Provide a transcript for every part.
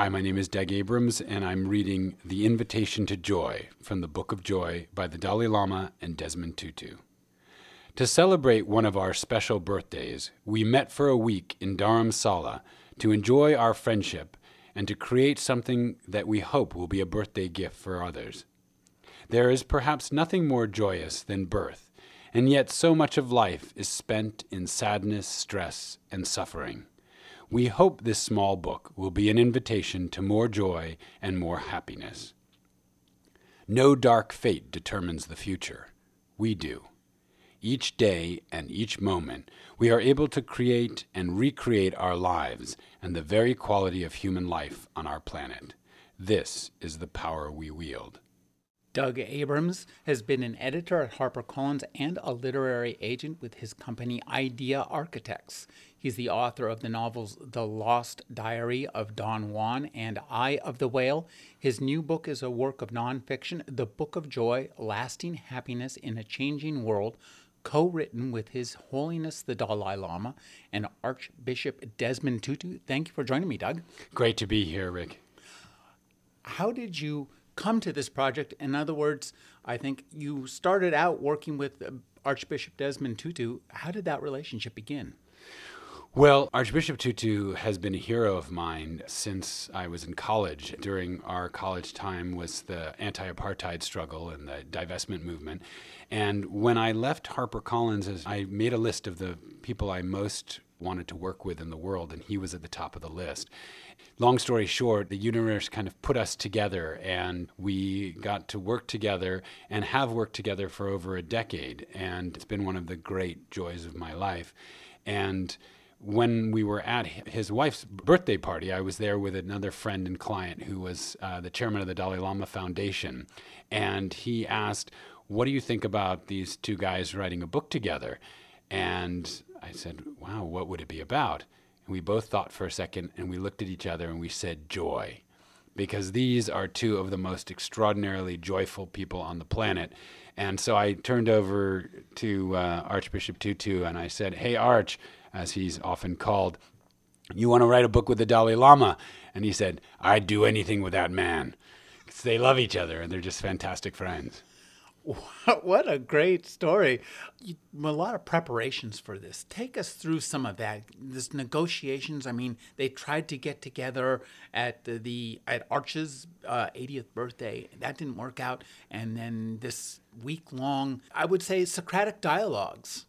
Hi, my name is Doug Abrams, and I'm reading The Invitation to Joy from the Book of Joy by the Dalai Lama and Desmond Tutu. To celebrate one of our special birthdays, we met for a week in Dharamsala to enjoy our friendship and to create something that we hope will be a birthday gift for others. There is perhaps nothing more joyous than birth, and yet so much of life is spent in sadness, stress, and suffering. We hope this small book will be an invitation to more joy and more happiness. No dark fate determines the future. We do. Each day and each moment, we are able to create and recreate our lives and the very quality of human life on our planet. This is the power we wield. Doug Abrams has been an editor at HarperCollins and a literary agent with his company Idea Architects. He's the author of the novels The Lost Diary of Don Juan and Eye of the Whale. His new book is a work of nonfiction, The Book of Joy Lasting Happiness in a Changing World, co written with His Holiness the Dalai Lama and Archbishop Desmond Tutu. Thank you for joining me, Doug. Great to be here, Rick. How did you come to this project? In other words, I think you started out working with Archbishop Desmond Tutu. How did that relationship begin? Well, Archbishop Tutu has been a hero of mine since I was in college. During our college time was the anti-apartheid struggle and the divestment movement. And when I left HarperCollins, I made a list of the people I most wanted to work with in the world, and he was at the top of the list. Long story short, the universe kind of put us together, and we got to work together and have worked together for over a decade. And it's been one of the great joys of my life. And when we were at his wife's birthday party, I was there with another friend and client who was uh, the chairman of the Dalai Lama Foundation. And he asked, What do you think about these two guys writing a book together? And I said, Wow, what would it be about? And we both thought for a second and we looked at each other and we said, Joy. Because these are two of the most extraordinarily joyful people on the planet. And so I turned over to uh, Archbishop Tutu and I said, Hey, Arch, as he's often called, You want to write a book with the Dalai Lama? And he said, I'd do anything with that man. Because they love each other and they're just fantastic friends. What a great story. You, a lot of preparations for this. Take us through some of that. This negotiations, I mean, they tried to get together at the, the at Arch's uh, 80th birthday. That didn't work out. And then this week long, I would say, Socratic dialogues.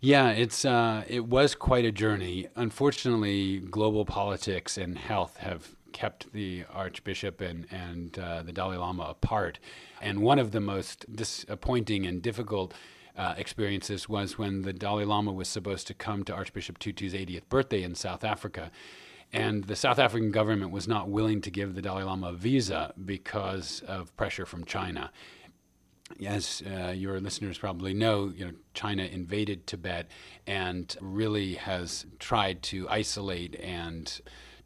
Yeah, it's uh, it was quite a journey. Unfortunately, global politics and health have kept the Archbishop and and uh, the Dalai Lama apart. And one of the most disappointing and difficult uh, experiences was when the Dalai Lama was supposed to come to Archbishop Tutu's 80th birthday in South Africa. And the South African government was not willing to give the Dalai Lama a visa because of pressure from China as uh, your listeners probably know, you know, China invaded Tibet and really has tried to isolate and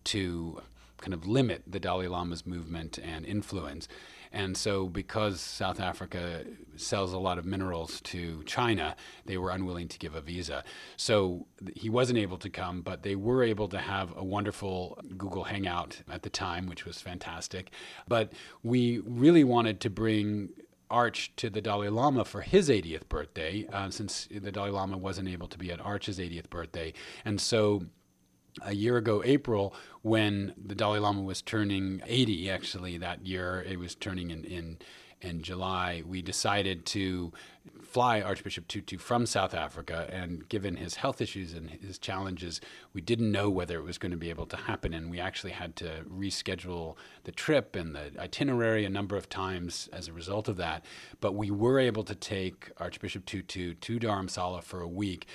to kind of limit the Dalai Lama's movement and influence. And so, because South Africa sells a lot of minerals to China, they were unwilling to give a visa. So, he wasn't able to come, but they were able to have a wonderful Google Hangout at the time, which was fantastic. But we really wanted to bring Arch to the Dalai Lama for his 80th birthday, uh, since the Dalai Lama wasn't able to be at Arch's 80th birthday. And so a year ago, April, when the Dalai Lama was turning 80, actually, that year, it was turning in, in, in July, we decided to fly Archbishop Tutu from South Africa. And given his health issues and his challenges, we didn't know whether it was going to be able to happen. And we actually had to reschedule the trip and the itinerary a number of times as a result of that. But we were able to take Archbishop Tutu to Dharamsala for a week.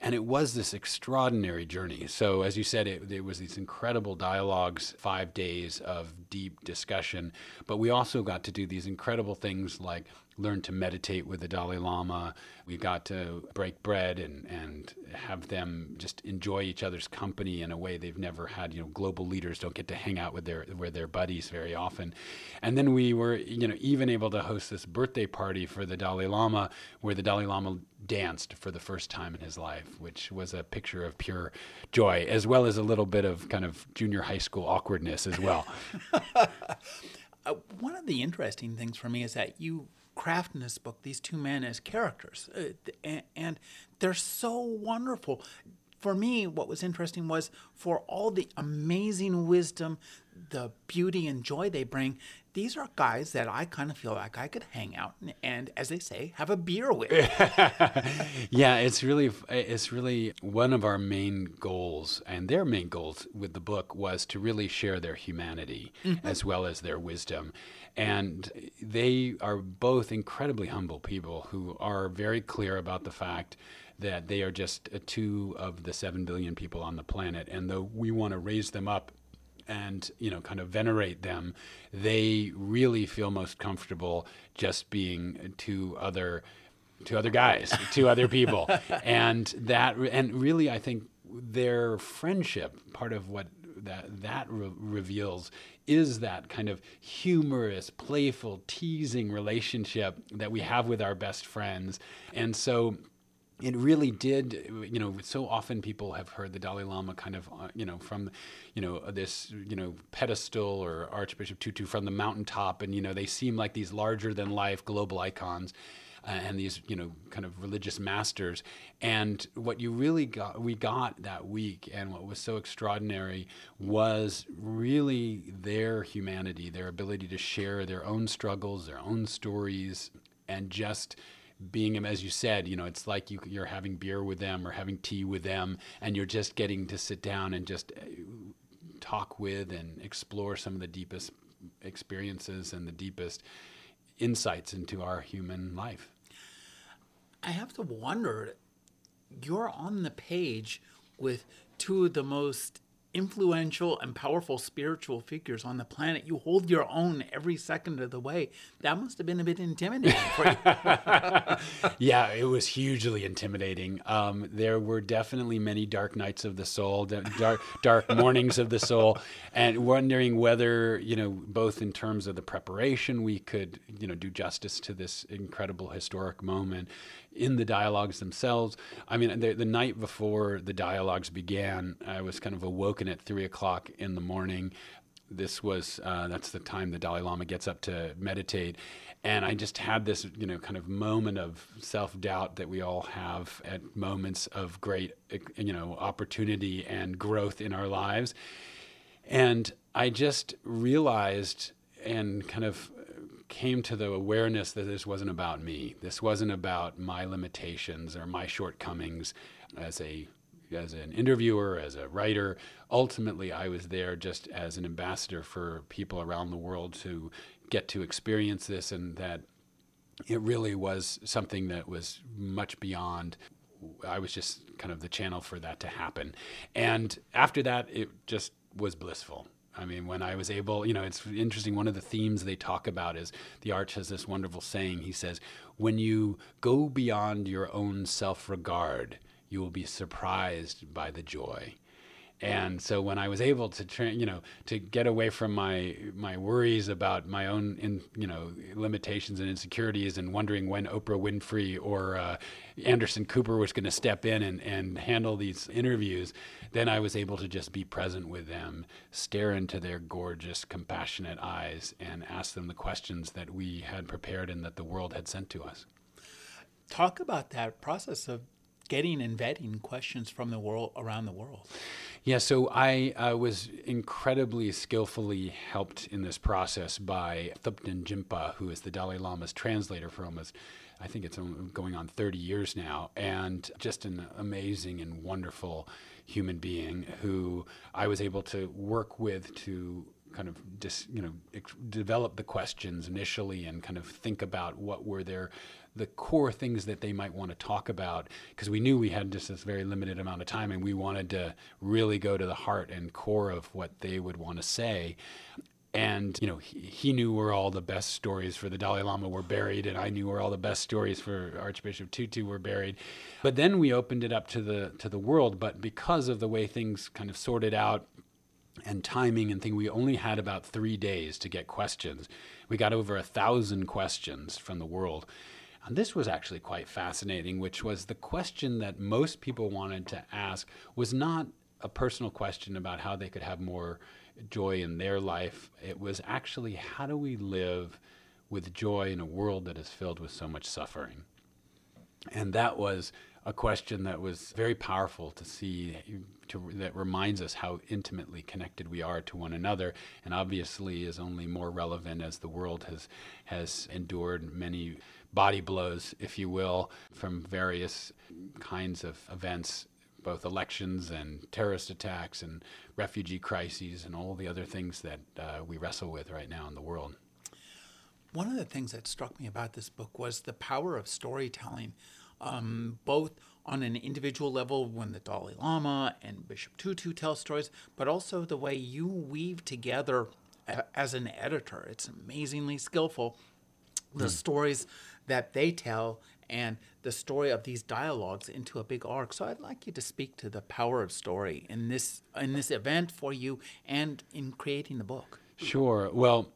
And it was this extraordinary journey. So, as you said, it, it, was these incredible dialogues, five days of deep discussion. But we also got to do these incredible things like learn to meditate with the Dalai Lama. We got to break bread and, and have them just enjoy each other's company in a way they've never had. You know, global leaders don't get to hang out with their with their buddies very often. And then we were, you know, even able to host this birthday party for the Dalai Lama, where the Dalai Lama danced for the first time in his life, which was a picture of pure joy, as well as a little bit of kind of junior high school awkwardness as well. uh, one of the interesting things for me is that you craft in this book these two men as characters, uh, and, and they're so wonderful. For me, what was interesting was for all the amazing wisdom, the beauty and joy they bring, these are guys that I kind of feel like I could hang out and, and as they say, have a beer with. yeah, it's really it's really one of our main goals, and their main goals with the book was to really share their humanity mm-hmm. as well as their wisdom. And they are both incredibly humble people who are very clear about the fact that they are just two of the seven billion people on the planet, and though we want to raise them up and you know kind of venerate them they really feel most comfortable just being two other two other guys to other people. And that and really i think their friendship part of what that that re- reveals is that kind of humorous playful teasing relationship that we have with our best friends. And so it really did you know so often people have heard the dalai lama kind of uh, you know from you know this you know pedestal or archbishop tutu from the mountaintop and you know they seem like these larger than life global icons uh, and these you know kind of religious masters. And what you really got we got that week and what was so extraordinary was really their humanity their ability to share their own struggles their own stories and just being as you said, you know, it's like you, you're having beer with them or having tea with them, and you're just getting to sit down and just uh, talk with and explore some of the deepest experiences and the deepest insights into our human life. I have to wonder, you're on the page with two of the most influential and powerful spiritual figures on the planet. You hold your own every second of the way. That must have been a bit intimidating for you. yeah, it was hugely intimidating. Um, there were definitely many dark nights of the soul, dark, dark mornings of the soul, and wondering whether, you know, both in terms of the preparation, we could, you know, do justice to this incredible historic moment in the dialogues themselves. I mean, the, the night before the dialogues began, I was kind of awoken at three o'clock in the morning. This was uh, that's the time the Dalai Lama gets up to meditate, and I just had this you know kind of moment of self doubt that we all have at moments of great you know opportunity and growth in our lives, and I just realized and kind of came to the awareness that this wasn't about me. This wasn't about my limitations or my shortcomings as a as an interviewer, as a writer. Ultimately, I was there just as an ambassador for people around the world to get to experience this, and that it really was something that was much beyond. I was just kind of the channel for that to happen. And after that, it just was blissful. I mean, when I was able, you know, it's interesting. One of the themes they talk about is the arch has this wonderful saying. He says, when you go beyond your own self regard, you will be surprised by the joy. And so when I was able to, tra- you know, to get away from my my worries about my own, in, you know, limitations and insecurities, and wondering when Oprah Winfrey or uh, Anderson Cooper was going to step in and, and handle these interviews, then I was able to just be present with them, stare into their gorgeous, compassionate eyes, and ask them the questions that we had prepared and that the world had sent to us. Talk about that process of getting and vetting questions from the world around the world. Yeah, so I uh, was incredibly skillfully helped in this process by Thupten Jinpa, who is the Dalai Lama's translator for almost, I think it's going on 30 years now, and just an amazing and wonderful human being who I was able to work with to kind of just you know develop the questions initially and kind of think about what were their the core things that they might want to talk about because we knew we had just this very limited amount of time and we wanted to really go to the heart and core of what they would want to say And, you know, he, he, knew where all the best stories for the Dalai Lama were buried, and I knew where all the best stories for Archbishop Tutu were buried. But then we opened it up to the, to the world. But because of the way things kind of sorted out and timing and thing, we only had about three days to get questions. We got over a thousand questions from the world. And this was actually quite fascinating, which was the question that most people wanted to ask was not a personal question about how they could have more joy in their life. It was actually how do we live with joy in a world that is filled with so much suffering? And that was a question that was very powerful to see to, that reminds us how intimately connected we are to one another and obviously is only more relevant as the world has has endured many body blows if you will from various kinds of events both elections and terrorist attacks and refugee crises and all the other things that uh, we wrestle with right now in the world. One of the things that struck me about this book was the power of storytelling, um, both on an individual level when the Dalai Lama and Bishop Tutu tell stories, but also the way you weave together as an editor. It's amazingly skillful. The mm. stories that they tell and the story of these dialogues into a big arc. So I'd like you to speak to the power of story in this in this event for you and in creating the book. Sure. Well,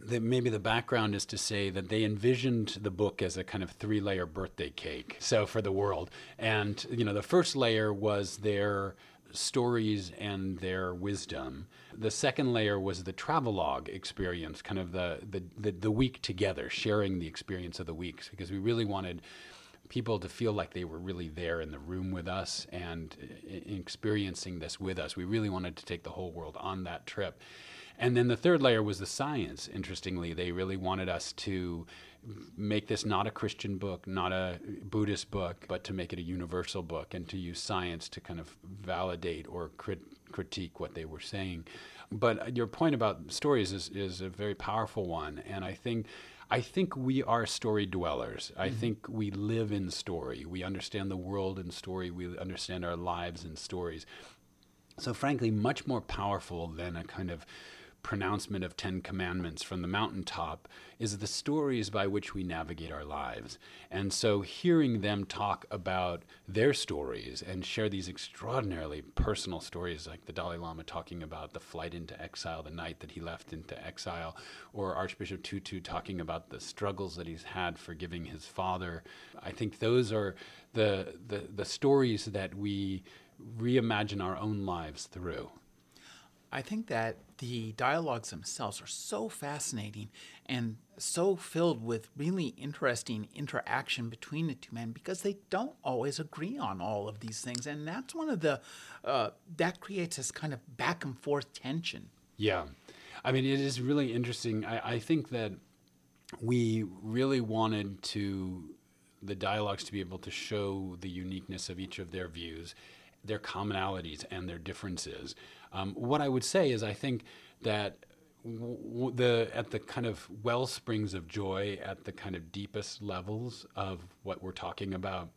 the, maybe the background is to say that they envisioned the book as a kind of three-layer birthday cake. So for the world, and you know, the first layer was their stories and their wisdom. The second layer was the travelogue experience, kind of the, the, the, the week together, sharing the experience of the weeks, because we really wanted people to feel like they were really there in the room with us and experiencing this with us. We really wanted to take the whole world on that trip. And then the third layer was the science. Interestingly, they really wanted us to make this not a Christian book, not a Buddhist book, but to make it a universal book and to use science to kind of validate or crit- critique what they were saying. But your point about stories is, is a very powerful one. And I think. I think we are story dwellers. I mm-hmm. think we live in story. We understand the world in story. We understand our lives in stories. So, frankly, much more powerful than a kind of pronouncement of Ten Commandments from the mountaintop is the stories by which we navigate our lives. And so hearing them talk about their stories and share these extraordinarily personal stories, like the Dalai Lama talking about the flight into exile, the night that he left into exile, or Archbishop Tutu talking about the struggles that he's had forgiving his father, I think those are the, the, the stories that we reimagine our own lives through. I think that the dialogues themselves are so fascinating and so filled with really interesting interaction between the two men because they don't always agree on all of these things. And that's one of the, uh, that creates this kind of back and forth tension. Yeah. I mean, it is really interesting. I, I think that we really wanted to, the dialogues to be able to show the uniqueness of each of their views their commonalities and their differences. Um, what I would say is, I think that w- the at the kind of well springs of joy, at the kind of deepest levels of what we're talking about,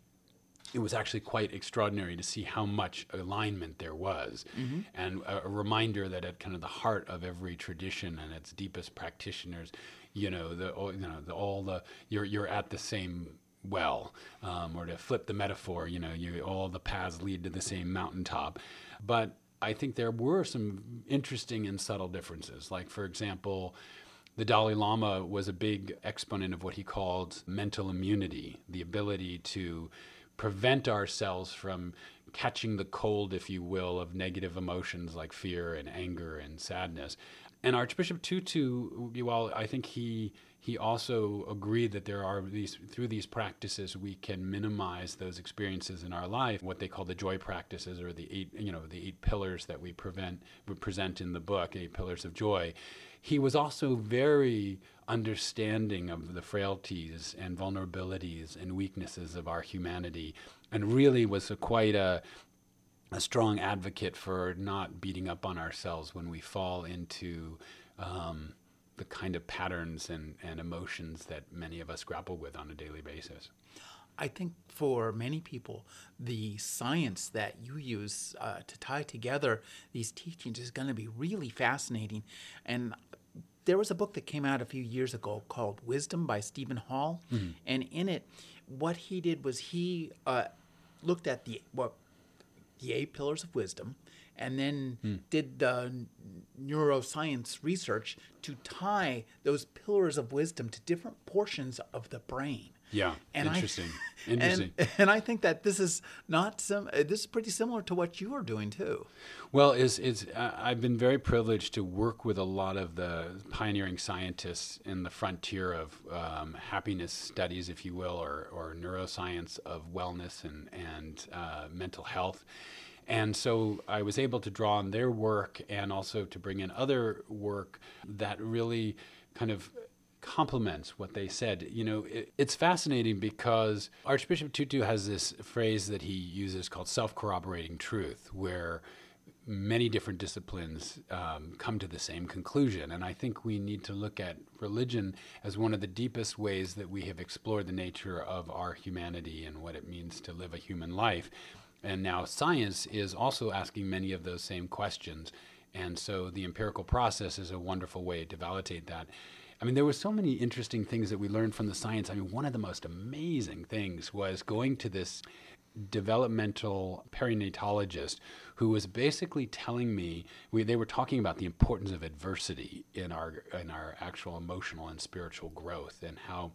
it was actually quite extraordinary to see how much alignment there was, mm-hmm. and a, a, reminder that at kind of the heart of every tradition and its deepest practitioners, you know, the you know the, all the you're you're at the same well, um, or to flip the metaphor, you know, you, all the paths lead to the same mountaintop. But I think there were some interesting and subtle differences. Like, for example, the Dalai Lama was a big exponent of what he called mental immunity, the ability to prevent ourselves from catching the cold, if you will, of negative emotions like fear and anger and sadness. And Archbishop Tutu, well, I think he he also agreed that there are these through these practices we can minimize those experiences in our life what they call the joy practices or the eight you know the eight pillars that we prevent we present in the book eight pillars of joy. He was also very understanding of the frailties and vulnerabilities and weaknesses of our humanity and really was a, quite a a strong advocate for not beating up on ourselves when we fall into um, the kind of patterns and, and emotions that many of us grapple with on a daily basis. I think for many people, the science that you use uh, to tie together these teachings is going to be really fascinating. And there was a book that came out a few years ago called Wisdom by Stephen Hall, mm-hmm. and in it, what he did was he uh, looked at the what the eight pillars of wisdom, and then mm. did the neuroscience research to tie those pillars of wisdom to different portions of the brain. Yeah, and interesting. I, interesting. And, and, I think that this is not some. Uh, this is pretty similar to what you are doing too. Well, is uh, I've been very privileged to work with a lot of the pioneering scientists in the frontier of um, happiness studies, if you will, or or neuroscience of wellness and and uh, mental health. And so I was able to draw on their work and also to bring in other work that really kind of complements what they said. You know, it, it's fascinating because Archbishop Tutu has this phrase that he uses called self corroborating truth, where many different disciplines um, come to the same conclusion. And I think we need to look at religion as one of the deepest ways that we have explored the nature of our humanity and what it means to live a human life. And now science is also asking many of those same questions. And so the empirical process is a wonderful way to validate that. I mean, there were so many interesting things that we learned from the science. I mean, one of the most amazing things was going to this developmental perinatologist who was basically telling me we, they were talking about the importance of adversity in our in our actual emotional and spiritual growth and how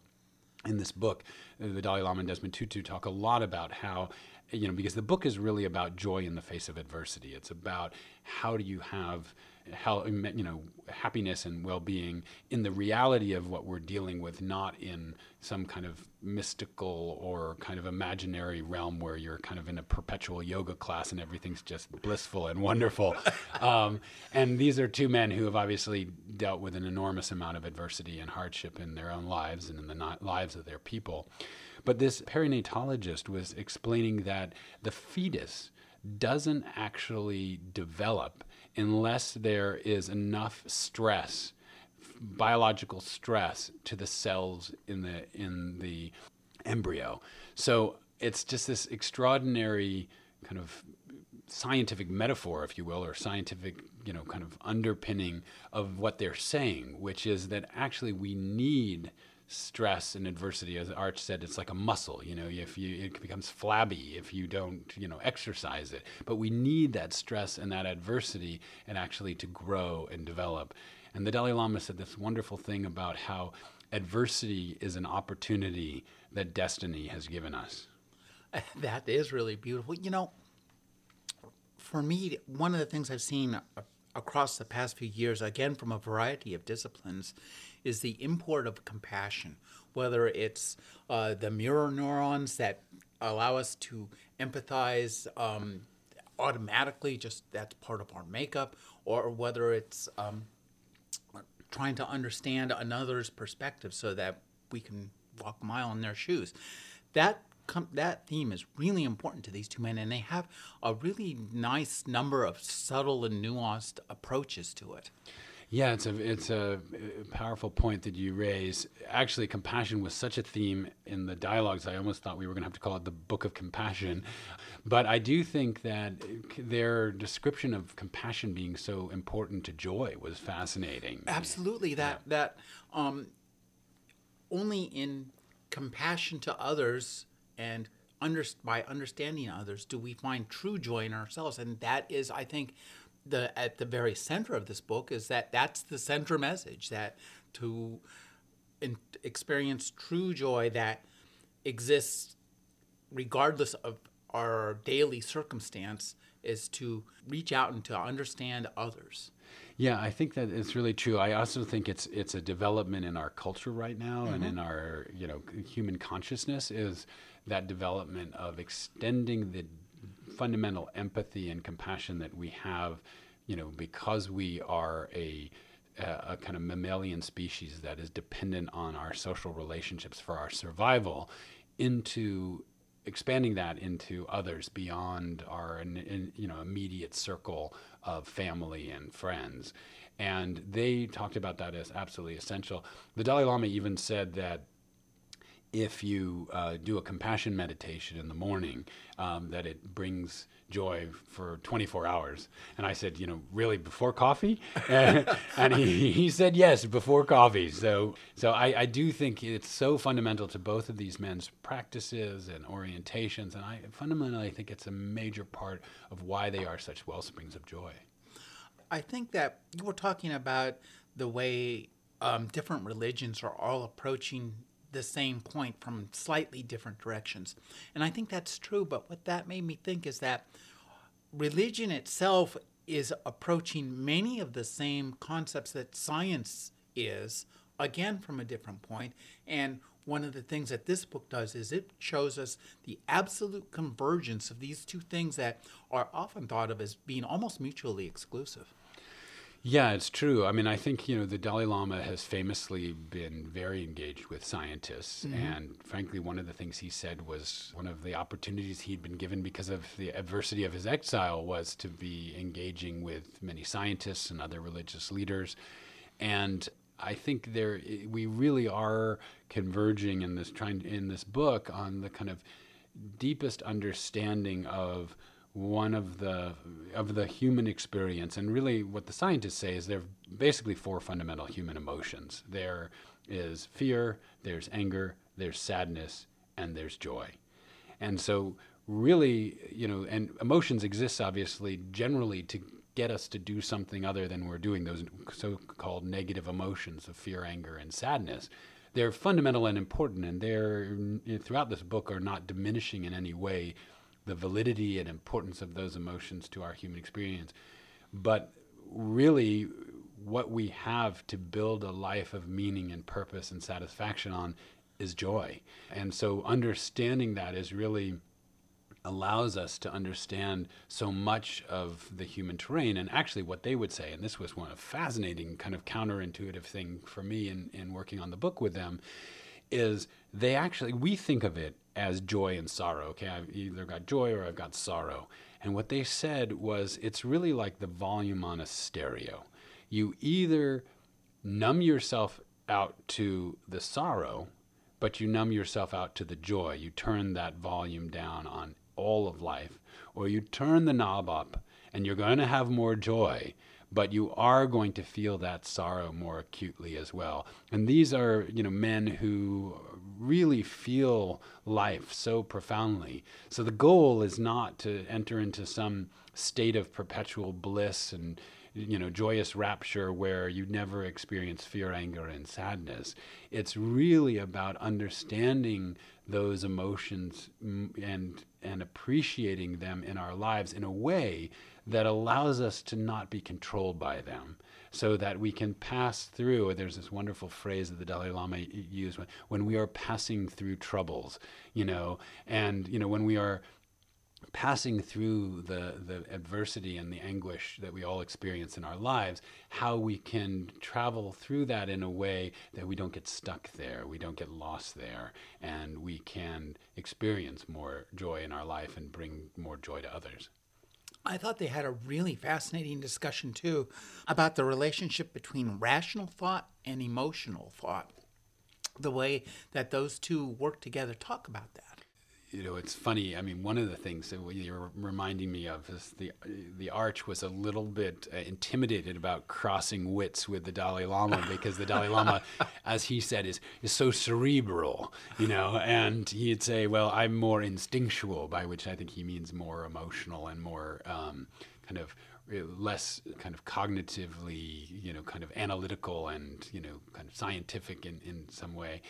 in this book the Dalai Lama and Desmond Tutu talk a lot about how you know because the book is really about joy in the face of adversity. It's about how do you have how you know happiness and well-being in the reality of what we're dealing with not in some kind of mystical or kind of imaginary realm where you're kind of in a perpetual yoga class and everything's just blissful and wonderful. Um, and these are two men who have obviously dealt with an enormous amount of adversity and hardship in their own lives and in the lives of their people but this perinatologist was explaining that the fetus doesn't actually develop unless there is enough stress biological stress to the cells in the in the embryo. So it's just this extraordinary kind of scientific metaphor if you will or scientific you know kind of underpinning of what they're saying which is that actually we need stress and adversity as arch said it's like a muscle you know if you it becomes flabby if you don't you know exercise it. But we need that stress and that adversity and actually to grow and develop. And the dalai lama said this wonderful thing about how adversity is an opportunity that destiny has given us. That is really beautiful. You know for me one of the things i've seen across the past few years again from a variety of disciplines is the import of compassion, whether it's uh, the mirror neurons that allow us to empathize um, automatically, just that's part of our makeup, or whether it's um, trying to understand another's perspective so that we can walk a mile in their shoes. That com- that theme is really important to these two men, and they have a really nice number of subtle and nuanced approaches to it. Yeah, it's a it's a powerful point that you raise. Actually, compassion was such a theme in the dialogues. I almost thought we were going to have to call it the Book of Compassion. But I do think that their description of compassion being so important to joy was fascinating. Absolutely, that yeah. that um, only in compassion to others and under, by understanding others do we find true joy in ourselves, and that is, I think the at the very center of this book is that that's the center message that to in, experience true joy that exists regardless of our daily circumstance is to reach out and to understand others. Yeah, I think that it's really true. I also think it's it's a development in our culture right now mm-hmm. and in our you know human consciousness is that development of extending the fundamental empathy and compassion that we have, you know, because we are a a kind of mammalian species that is dependent on our social relationships for our survival into expanding that into others beyond our in, you know immediate circle of family and friends. And they talked about that as absolutely essential. The dalai lama even said that if you uh, do a compassion meditation in the morning, um, that it brings joy for 24 hours. And I said, you know, really before coffee? and, and he, he said, yes, before coffee. So, so I, I do think it's so fundamental to both of these men's practices and orientations. And I fundamentally think it's a major part of why they are such wellsprings of joy. I think that you were talking about the way um, different religions are all approaching the same point from slightly different directions. And I think that's true, but what that made me think is that religion itself is approaching many of the same concepts that science is, again from a different point. And one of the things that this book does is it shows us the absolute convergence of these two things that are often thought of as being almost mutually exclusive. Yeah, it's true. I mean, I think, you know, the Dalai Lama has famously been very engaged with scientists. Mm-hmm. And frankly, one of the things he said was one of the opportunities he'd been given because of the adversity of his exile was to be engaging with many scientists and other religious leaders. And I think there we really are converging in this trying in this book on the kind of deepest understanding of one of the of the human experience. And really what the scientists say is there are basically four fundamental human emotions. There is fear there's anger there's sadness and there's joy. And so really you know and emotions exist obviously generally to get us to do something other than we're doing those so-called negative emotions of fear anger and sadness. They're fundamental and important and they're throughout this book are not diminishing in any way the validity and importance of those emotions to our human experience. But really, what we have to build a life of meaning and purpose and satisfaction on is joy. And so, understanding that is really allows us to understand so much of the human terrain and actually what they would say and this was one of fascinating kind of counterintuitive thing for me in, in working on the book with them is they actually we think of it as joy and sorrow. Okay, I've either got joy or I've got sorrow. And what they said was it's really like the volume on a stereo. You either numb yourself out to the sorrow, but you numb yourself out to the joy. You turn that volume down on all of life, or you turn the knob up and you're going to have more joy, but you are going to feel that sorrow more acutely as well. And these are, you know, men who really feel life so profoundly. So the goal is not to enter into some state of perpetual bliss and you know joyous rapture where you never experience fear anger and sadness it's really about understanding those emotions and and appreciating them in our lives in a way that allows us to not be controlled by them so that we can pass through. There's this wonderful phrase that the Dalai Lama used when, when we are passing through troubles, you know, and, you know, when we are passing through the, the adversity and the anguish that we all experience in our lives, how we can travel through that in a way that we don't get stuck there, we don't get lost there, and we can experience more joy in our life and bring more joy to others. I thought they had a really fascinating discussion too about the relationship between rational thought and emotional thought. The way that those two work together. Talk about that you know, it's funny. I mean, one of the things that you're reminding me of is the the Arch was a little bit uh, intimidated about crossing wits with the Dalai Lama because the Dalai Lama, as he said, is is so cerebral, you know, and he'd say, "Well, I'm more instinctual," by which I think he means more emotional and more um, kind of uh, less kind of cognitively, you know, kind of analytical and you know, kind of scientific in in some way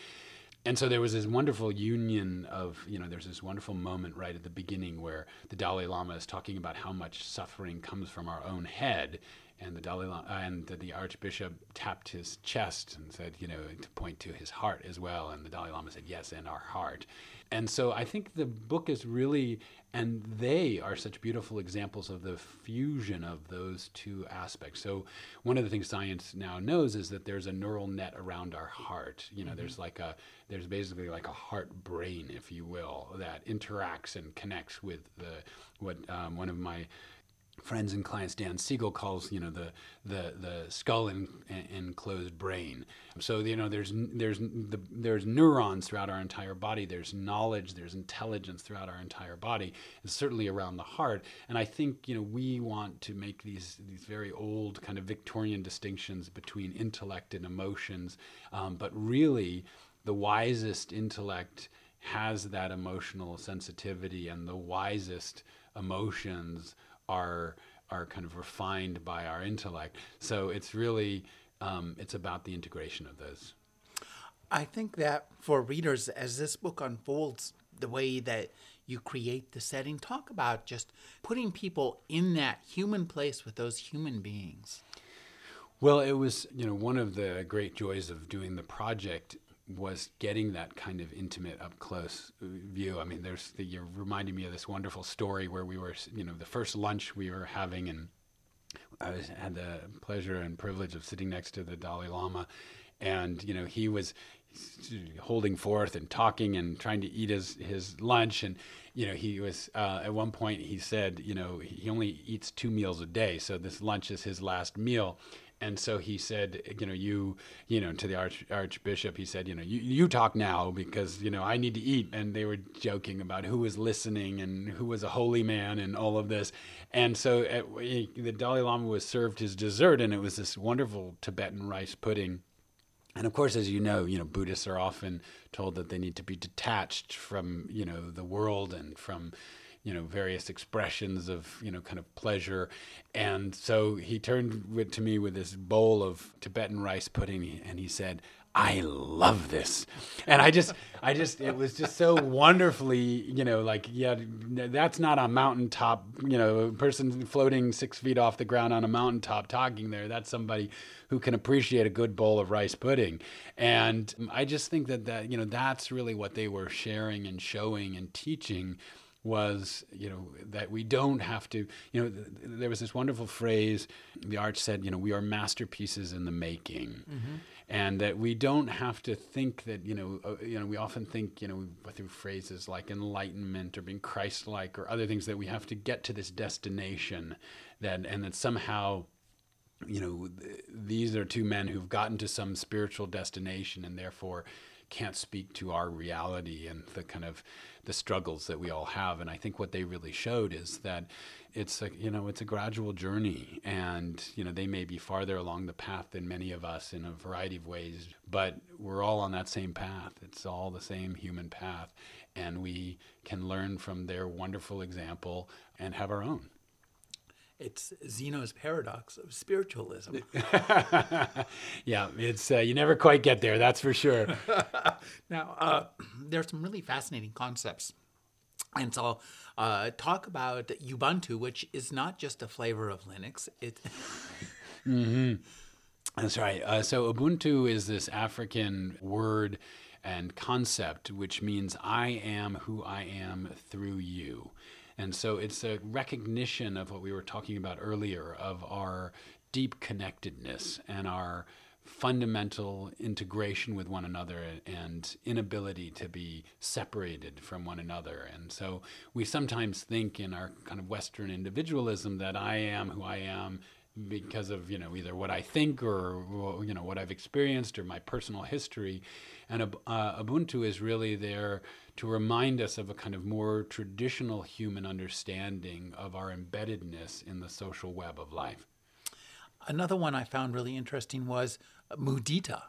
and so there was this wonderful union of you know there's this wonderful moment right at the beginning where the Dalai Lama is talking about how much suffering comes from our own head and the Dalai Lama, and the, the Archbishop tapped his chest and said you know to point to his heart as well and the Dalai Lama said yes and our heart and so I think the book is really and they are such beautiful examples of the fusion of those two aspects. So one of the things science now knows is that there's a neural net around our heart. You know, mm-hmm. there's like a there's basically like a heart brain, if you will, that interacts and connects with the what um, one of my friends and clients Dan Siegel calls you know the the the skull and enclosed brain. So you know there's there's the, there's neurons throughout our entire body. There's knowledge. There's intelligence throughout our entire body. It's certainly around the heart. And I think you know we want to make these these very old kind of Victorian distinctions between intellect and emotions, um, but really the wisest intellect has that emotional sensitivity and the wisest emotions are are kind of refined by our intellect. So it's really um, it's about the integration of those. I think that for readers, as this book unfolds, the way that you create the setting, talk about just putting people in that human place with those human beings. Well, it was you know one of the great joys of doing the project was getting that kind of intimate, up close view. I mean, there's the, you're reminding me of this wonderful story where we were, you know, the first lunch we were having, and I was, had the pleasure and privilege of sitting next to the Dalai Lama, and you know, he was holding forth and talking and trying to eat his his lunch. And you know he was uh, at one point he said you know he only eats two meals a day. So this lunch is his last meal and so he said, you know, you, you know, to the arch, archbishop, he said, you know, you, you talk now because you know I need to eat. And they were joking about who was listening and who was a holy man and all of this. And so uh, at, the Dalai Lama was served his dessert, and it was this wonderful Tibetan rice pudding. And of course, as you know, you know Buddhists are often told that they need to be detached from you know the world and from you know various expressions of you know kind of pleasure and so he turned with, to me with this bowl of tibetan rice pudding and he said I love this. And I just, I just, it was just so wonderfully, you know, like, yeah, that's not a mountaintop, you know, person floating six feet off the ground on a mountaintop talking there. That's somebody who can appreciate a good bowl of rice pudding. And I just think that, that, you know, that's really what they were sharing and showing and teaching was you know that we don't have to you know th- there was this wonderful phrase the arch said you know we are masterpieces in the making mm-hmm. and that we don't have to think that you know uh, you know we often think you know through phrases like enlightenment or being christ-like or other things that we have to get to this destination that and that somehow you know th- these are two men who've gotten to some spiritual destination and therefore can't speak to our reality and the kind of the struggles that we all have. And I think what they really showed is that it's a you know it's a gradual journey, and you know they may be farther along the path than many of us in a variety of ways, but we're all on that same path. It's all the same human path, and we can learn from their wonderful example and have our own. It's Zeno's paradox of spiritualism. yeah, it's uh, you never quite get there. That's for sure. now, uh, there's some really fascinating concepts, and so uh, talk about Ubuntu, which is not just a flavor of Linux. It. mm-hmm. That's right. Uh, so Ubuntu is this African word and concept, which means I am who I am through you. And so it's a recognition of what we were talking about earlier of our deep connectedness and our fundamental integration with one another and inability to be separated from one another. And so we sometimes think in our kind of Western individualism that I am who I am because of you know either what I think or you know what I've experienced or my personal history, and uh, Ubuntu is really there to remind us of a kind of more traditional human understanding of our embeddedness in the social web of life. Another one I found really interesting was mudita.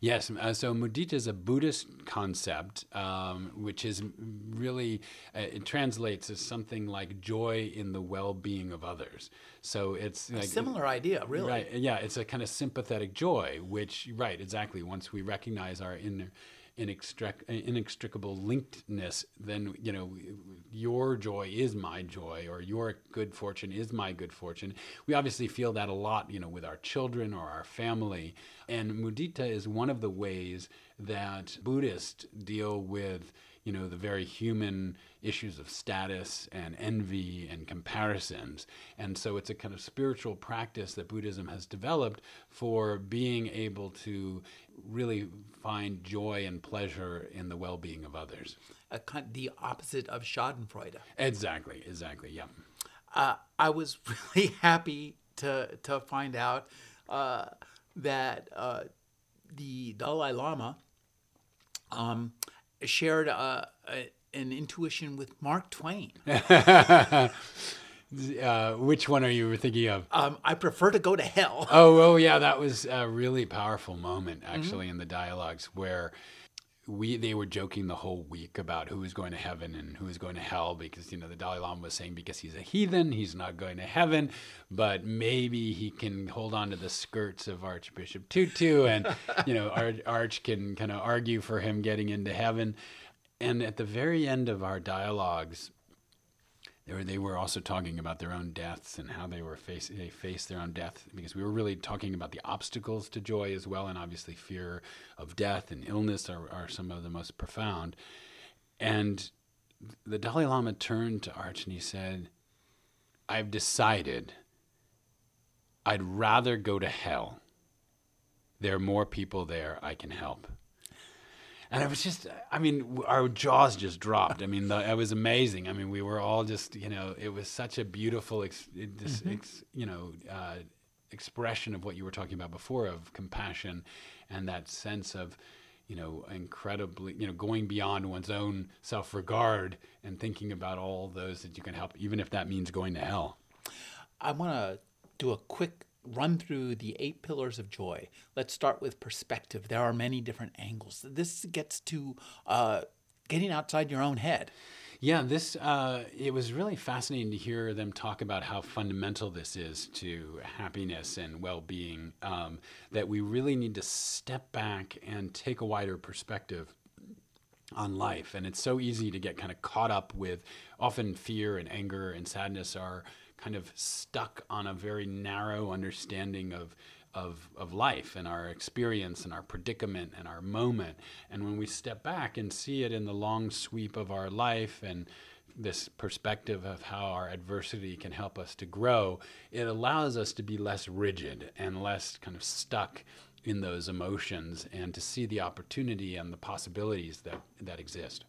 Yes, uh, so mudita is a Buddhist concept, um, which is really uh, it translates as something like joy in the well-being of others. So it's a similar idea, really. Right? Yeah, it's a kind of sympathetic joy, which right, exactly. Once we recognize our inner inextricable linkedness, then you know your joy is my joy, or your good fortune is my good fortune. We obviously feel that a lot, you know, with our children or our family. And mudita is one of the ways that Buddhists deal with you know, the very human issues of status and envy and comparisons. And so it's a kind of spiritual practice that Buddhism has developed for being able to really find joy and pleasure in the well being of others. the opposite of Schadenfreude. Exactly, exactly, yeah. uh, I was really happy to to find out uh, that uh, the Dalai Lama um, shared uh, a, an intuition with Mark Twain. Uh, which one are you thinking of? Um, I prefer to go to hell. Oh, oh, yeah, that was a really powerful moment actually mm-hmm. in the dialogues where we they were joking the whole week about who was going to heaven and who was going to hell because you know the Dalai Lama was saying because he's a heathen he's not going to heaven, but maybe he can hold on to the skirts of Archbishop Tutu and you know Arch, Arch can kind of argue for him getting into heaven. And at the very end of our dialogues, they were, they were also talking about their own deaths and how they were face they faced their own death because we were really talking about the obstacles to joy as well. And obviously fear of death and illness are, are some of the most profound. And the Dalai Lama turned to Arch and he said I've decided I'd rather go to hell. There are more people there I can help and it was just i mean our jaws just dropped. I mean the, it was amazing. I mean we were all just you know it was such a beautiful ex, this, mm-hmm. ex, you know uh, expression of what you were talking about before of compassion and that sense of you know incredibly you know going beyond one's own self-regard and thinking about all those that you can help even if that means going to hell. I want to do a quick run through the eight pillars of joy. Let's start with perspective. There are many different angles. This gets to uh, getting outside your own head. Yeah, this uh, it was really fascinating to hear them talk about how fundamental this is to happiness and well-being. Um, that we really need to step back and take a wider perspective on life, and it's so easy to get kind of caught up with often fear and anger and sadness are kind of stuck on a very narrow understanding of of, of life and our experience and our predicament and our moment. And when we step back and see it in the long sweep of our life and this perspective of how our adversity can help us to grow, it allows us to be less rigid and less kind of stuck in those emotions and to see the opportunity and the possibilities that, that exist.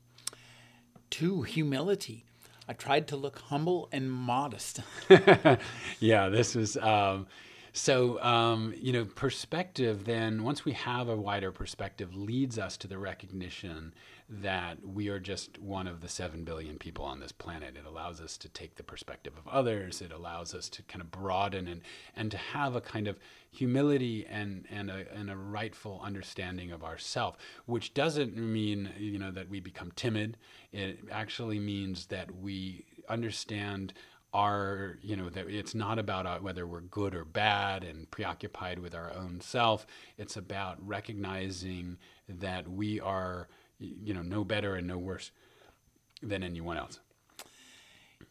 To humility. I tried to look humble and modest. yeah, this is. Um, so, um, you know, perspective then, once we have a wider perspective, leads us to the recognition that we are just one of the 7 billion people on this planet. It allows us to take the perspective of others. It allows us to kind of broaden and, and to have a kind of humility and, and, a, and a rightful understanding of ourself, which doesn't mean, you know, that we become timid. It actually means that we understand our you know that it's not about uh, whether we're good or bad and preoccupied with our own self it's about recognizing that we are you know, no better and no worse than anyone else.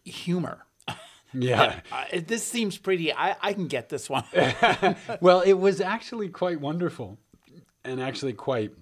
Humor. Yeah. uh, this seems pretty, I, I can get this one. well, it was actually quite wonderful and actually quite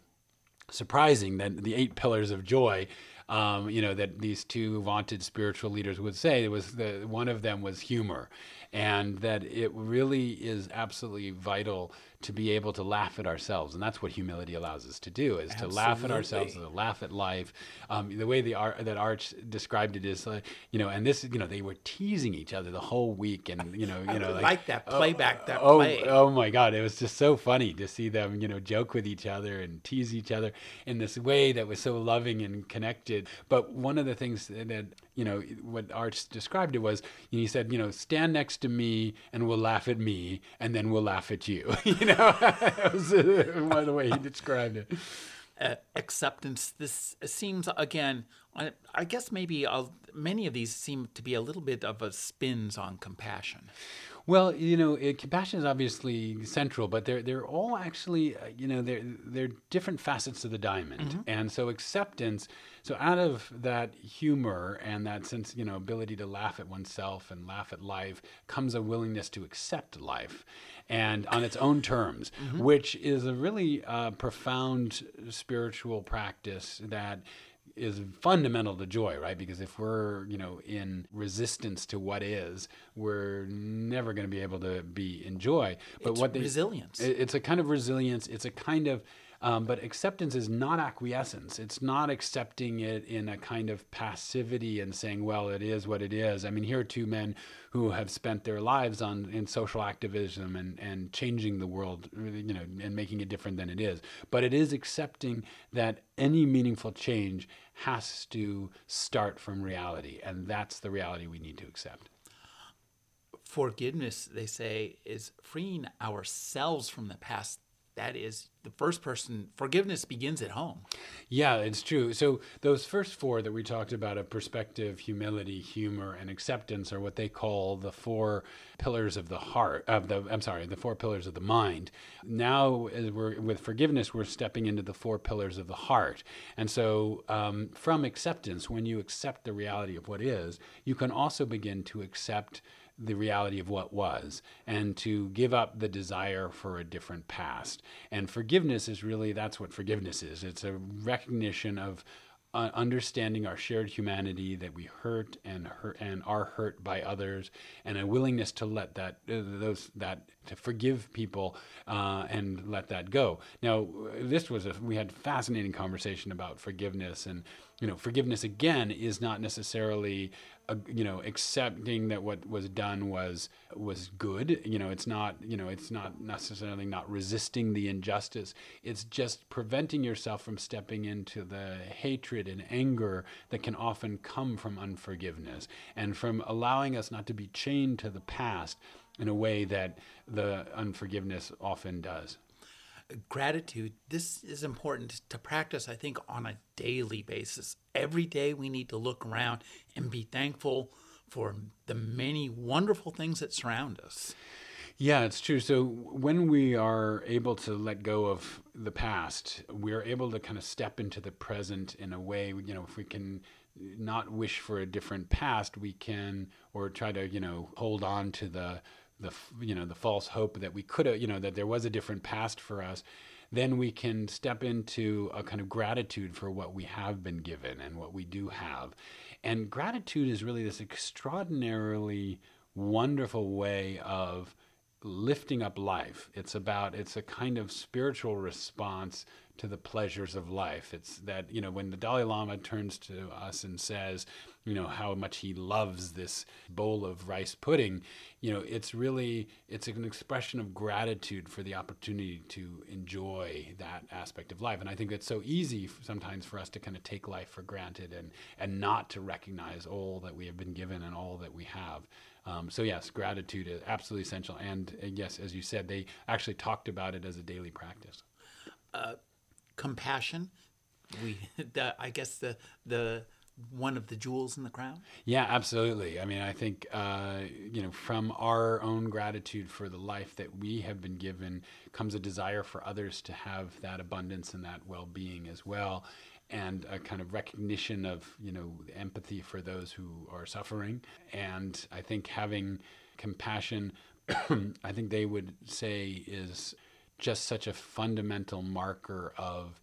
surprising that the eight pillars of joy um, you know that these two vaunted spiritual leaders would say it was the one of them was humor. And that it really is absolutely vital to be able to laugh at ourselves and that's what humility allows us to do is absolutely. to laugh at ourselves to laugh at life um, the way the art that arch described it is like you know and this you know they were teasing each other the whole week and you know you know like, like, that playback oh, that oh, play. oh my god it was just so funny to see them you know joke with each other and tease each other in this way that was so loving and connected but one of the things that you know, what Arch described it was, he said, you know, stand next to me and we'll laugh at me and then we'll laugh at you. you know, was uh, the way he described it. Uh, acceptance. This seems again. I, I guess maybe I'll, many of these seem to be a little bit of a spins on compassion. Well, you know, it, compassion is obviously central, but they're they're all actually, uh, you know, they're they're different facets of the diamond, mm-hmm. and so acceptance. So out of that humor and that sense, you know, ability to laugh at oneself and laugh at life comes a willingness to accept life, and on its own terms, mm-hmm. which is a really uh, profound spiritual practice that is fundamental to joy, right? Because if we're, you know, in resistance to what is, we're never going to be able to be in joy. But it's what they, resilience. It's a kind of resilience. It's a kind of Um, but acceptance is not acquiescence. It's not accepting it in a kind of passivity and saying, well, it is what it is. I mean, here are two men who have spent their lives on in social activism and, and changing the world, you know, and making it different than it is. But it is accepting that any meaningful change has to start from reality. And that's the reality we need to accept forgiveness, they say, is freeing ourselves from the past. That is the first person. Forgiveness begins at home. Yeah, it's true. So those first four that we talked about of perspective, humility, humor, and acceptance are what they call the four pillars of the heart. Of the I'm sorry, the four pillars of the mind. Now, as we're with forgiveness, we're stepping into the four pillars of the heart. And so, um, from acceptance, when you accept the reality of what is, you can also begin to accept the reality of what was and to give up the desire for a different past. And forgiveness is really that's what forgiveness is it's a recognition of uh, understanding our shared humanity that we hurt and hurt and are hurt by others and a willingness to let that uh, those that to forgive people uh, and let that go. Now this was a we had fascinating conversation about forgiveness and you know forgiveness again is not necessarily uh, you know accepting that what was done was was good. You know it's not you know it's not necessarily not resisting the injustice. It's just preventing yourself from stepping into the hatred and anger that can often come from unforgiveness and from allowing us not to be chained to the past in a way that the unforgiveness often does gratitude, this is important to practice, I think, on a daily basis. Every day we need to look around and be thankful for the many wonderful things that surround us. Yeah, it's true. So when we are able to let go of the past, we're able to kind of step into the present in a way, you know, if we can not wish for a different past, we can, or try to, you know, hold on to the the you know the false hope that we could have you know that there was a different past for us then we can step into a kind of gratitude for what we have been given and what we do have and gratitude is really this extraordinarily wonderful way of lifting up life it's about it's a kind of spiritual response to the pleasures of life. It's that, you know, when the Dalai Lama turns to us and says, you know, how much he loves this bowl of rice pudding, you know, it's really it's an expression of gratitude for the opportunity to enjoy that aspect of life. And I think it's so easy sometimes for us to kind of take life for granted and and not to recognize all that we have been given and all that we have. Um, so yes, gratitude is absolutely essential. And uh, yes, as you said, they actually talked about it as a daily practice. Uh, compassion. We, the, I guess the the one of the jewels in the crown. Yeah, absolutely. I mean, I think uh, you know, from our own gratitude for the life that we have been given, comes a desire for others to have that abundance and that well-being as well, and a kind of recognition of you know empathy for those who are suffering. And I think having compassion, I think they would say is just such a fundamental marker of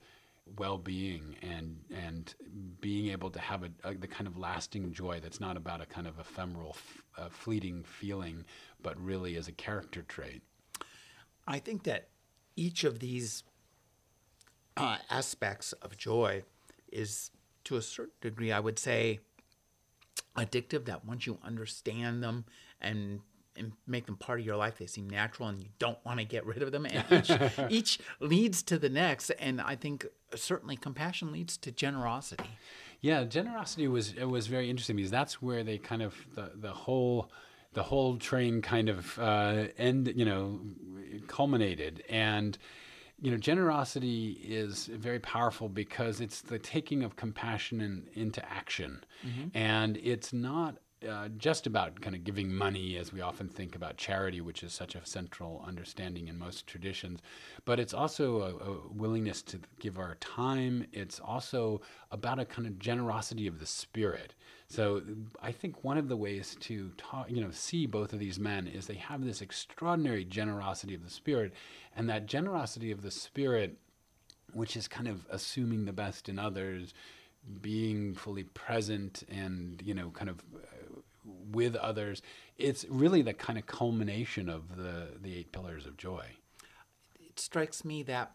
well-being and and being able to have a, a, the kind of lasting joy that's not about a kind of ephemeral f- fleeting feeling but really as a character trait i think that each of these uh, aspects of joy is to a certain degree i would say addictive that once you understand them and and make them part of your life. They seem natural, and you don't want to get rid of them. And each, each leads to the next. And I think certainly compassion leads to generosity. Yeah, generosity was it was very interesting because that's where they kind of the the whole the whole train kind of uh, end you know culminated and you know generosity is very powerful because it's the taking of compassion in, into action mm-hmm. and it's not uh, just about kind of giving money as we often think about charity, which is such a central understanding in most traditions. But it's also a, a, willingness to give our time. It's also about a kind of generosity of the spirit. So I think one of the ways to talk, you know, see both of these men is they have this extraordinary generosity of the spirit, and that generosity of the spirit, which is kind of assuming the best in others being fully present and you know kind of with others. It's really the kind of culmination of the, the eight pillars of joy. It strikes me that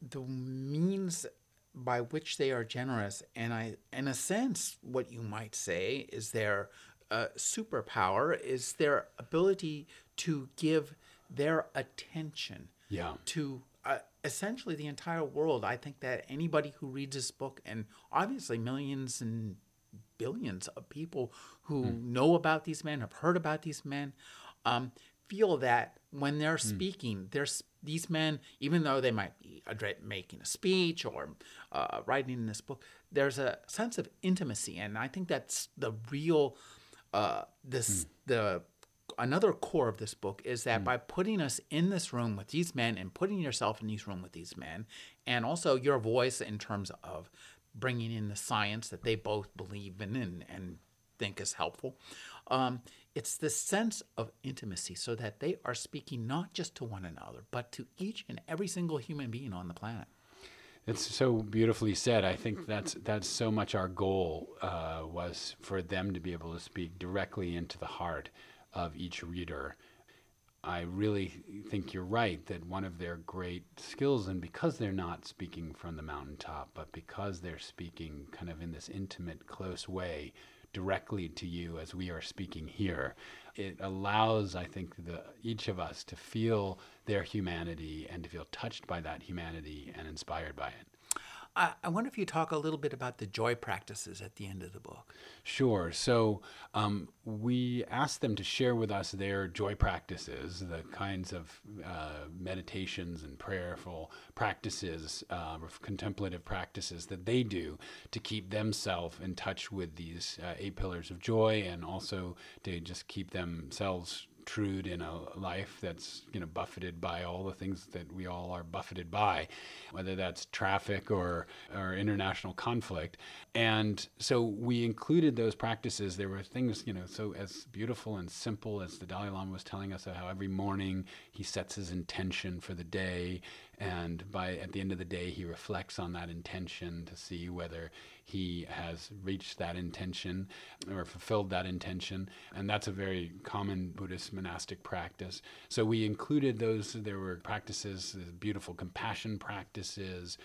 the means by which they are generous, and I, in a sense, what you might say is their uh, superpower is their ability to give their attention Yeah. to uh, essentially the entire world. I think that anybody who reads this book, and obviously millions and billions of people who know about these men, have heard about these men, um, feel that when they're speaking, there's these men, even though they might be making a speech or uh, writing this book, there's a sense of intimacy, and I think that's the real uh, this the another core of this book is that by putting us in this room with these men and putting yourself in this room with these men, and also your voice in terms of bringing in the science that they both believe in and, and think is helpful. Um, it's this sense of intimacy so that they are speaking not just to one another, but to each and every single human being on the planet. It's so beautifully said. I think that's that's so much our goal uh, was for them to be able to speak directly into the heart of each reader. I really think you're right that one of their great skills, and because they're not speaking from the mountaintop, but because they're speaking kind of in this intimate, close way, directly to you as we are speaking here, it allows, I think, the, each of us to feel their humanity and to feel touched by that humanity and inspired by it. I, I wonder if you talk a little bit about the joy practices at the end of the book. Sure. So um, we asked them to share with us their joy practices, the kinds of uh, meditations and prayerful practices, uh, contemplative practices that they do to keep themselves in touch with these uh, eight pillars of joy and also to just keep themselves true in a life that's you know buffeted by all the things that we all are buffeted by, whether that's traffic or or international conflict. And so we included those practices. There were things you know so as beautiful and simple as the Dalai Lama was telling us how every morning he sets his intention for the day, and by at the end of the day he reflects on that intention to see whether he has reached that intention or fulfilled that intention. And that's a very common Buddhist monastic practice. So we included those, there were practices, beautiful compassion practices.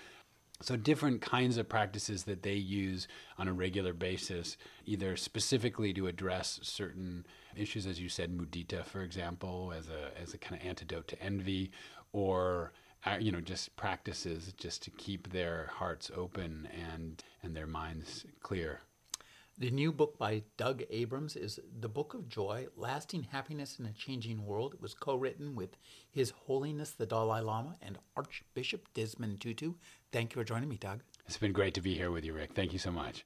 So, different kinds of practices that they use on a regular basis, either specifically to address certain issues, as you said, mudita, for example, as a, as a kind of antidote to envy, or uh, you know, just practices just to keep their hearts open and and their minds clear. The new book by Doug Abrams is The Book of Joy Lasting Happiness in a Changing World. It was co written with His Holiness the Dalai Lama and Archbishop Desmond Tutu. Thank you for joining me, Doug. It's been great to be here with you, Rick. Thank you so much.